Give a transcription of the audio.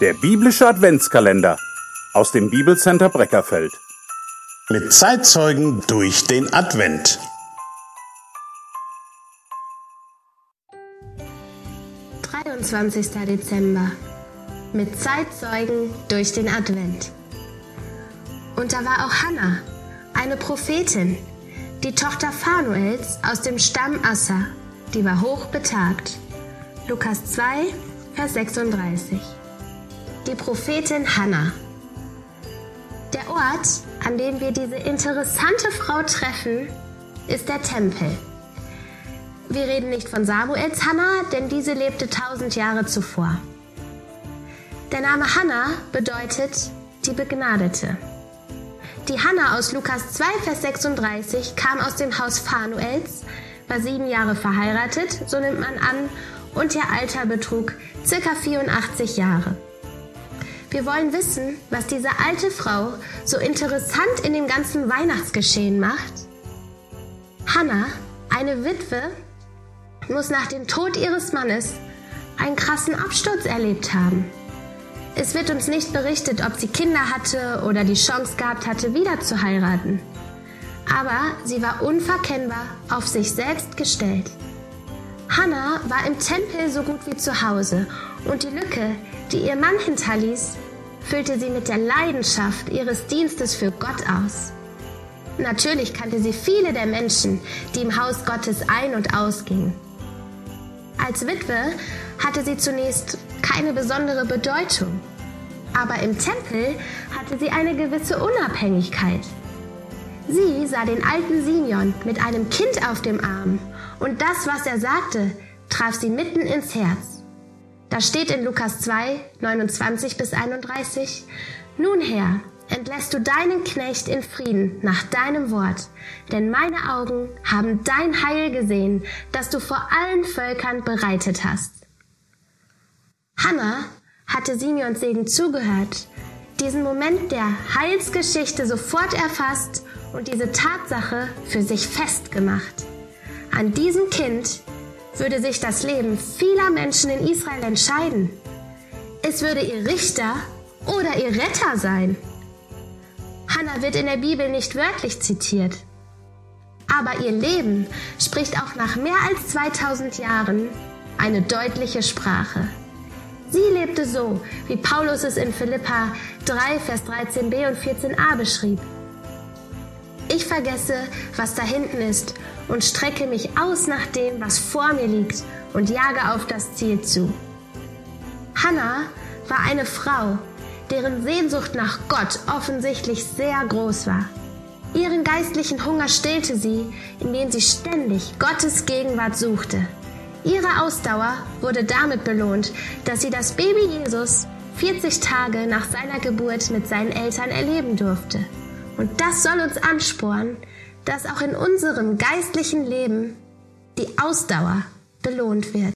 Der biblische Adventskalender aus dem Bibelcenter Breckerfeld. Mit Zeitzeugen durch den Advent. »23. Dezember. Mit Zeitzeugen durch den Advent. Und da war auch Hannah, eine Prophetin, die Tochter Phanuels aus dem Stamm Assa, die war hoch betagt. Lukas 2, Vers 36. Die Prophetin Hannah. Der Ort, an dem wir diese interessante Frau treffen, ist der Tempel. Wir reden nicht von Samuels Hannah, denn diese lebte tausend Jahre zuvor. Der Name Hannah bedeutet die Begnadete. Die Hannah aus Lukas 2, Vers 36 kam aus dem Haus Phanuels, war sieben Jahre verheiratet, so nimmt man an, und ihr Alter betrug circa 84 Jahre. Wir wollen wissen, was diese alte Frau so interessant in dem ganzen Weihnachtsgeschehen macht. Hannah, eine Witwe, muss nach dem Tod ihres Mannes einen krassen Absturz erlebt haben. Es wird uns nicht berichtet, ob sie Kinder hatte oder die Chance gehabt hatte, wieder zu heiraten. Aber sie war unverkennbar auf sich selbst gestellt. Hannah war im Tempel so gut wie zu Hause und die Lücke, die ihr Mann hinterließ, füllte sie mit der Leidenschaft ihres Dienstes für Gott aus. Natürlich kannte sie viele der Menschen, die im Haus Gottes ein- und ausgingen. Als Witwe hatte sie zunächst keine besondere Bedeutung, aber im Tempel hatte sie eine gewisse Unabhängigkeit. Sie sah den alten Simeon mit einem Kind auf dem Arm und das, was er sagte, traf sie mitten ins Herz. Da steht in Lukas 2, 29 bis 31, Nun Herr, entlässt du deinen Knecht in Frieden nach deinem Wort, denn meine Augen haben dein Heil gesehen, das du vor allen Völkern bereitet hast. Hannah hatte Simeons Segen zugehört, diesen Moment der Heilsgeschichte sofort erfasst und diese Tatsache für sich festgemacht. An diesem Kind würde sich das Leben vieler Menschen in Israel entscheiden. Es würde ihr Richter oder ihr Retter sein. Hannah wird in der Bibel nicht wörtlich zitiert. Aber ihr Leben spricht auch nach mehr als 2000 Jahren eine deutliche Sprache. Sie lebte so, wie Paulus es in Philippa 3, Vers 13b und 14a beschrieb. Ich vergesse, was da hinten ist und strecke mich aus nach dem, was vor mir liegt und jage auf das Ziel zu. Hannah war eine Frau, deren Sehnsucht nach Gott offensichtlich sehr groß war. Ihren geistlichen Hunger stillte sie, indem sie ständig Gottes Gegenwart suchte. Ihre Ausdauer wurde damit belohnt, dass sie das Baby Jesus 40 Tage nach seiner Geburt mit seinen Eltern erleben durfte. Und das soll uns anspornen, dass auch in unserem geistlichen Leben die Ausdauer belohnt wird.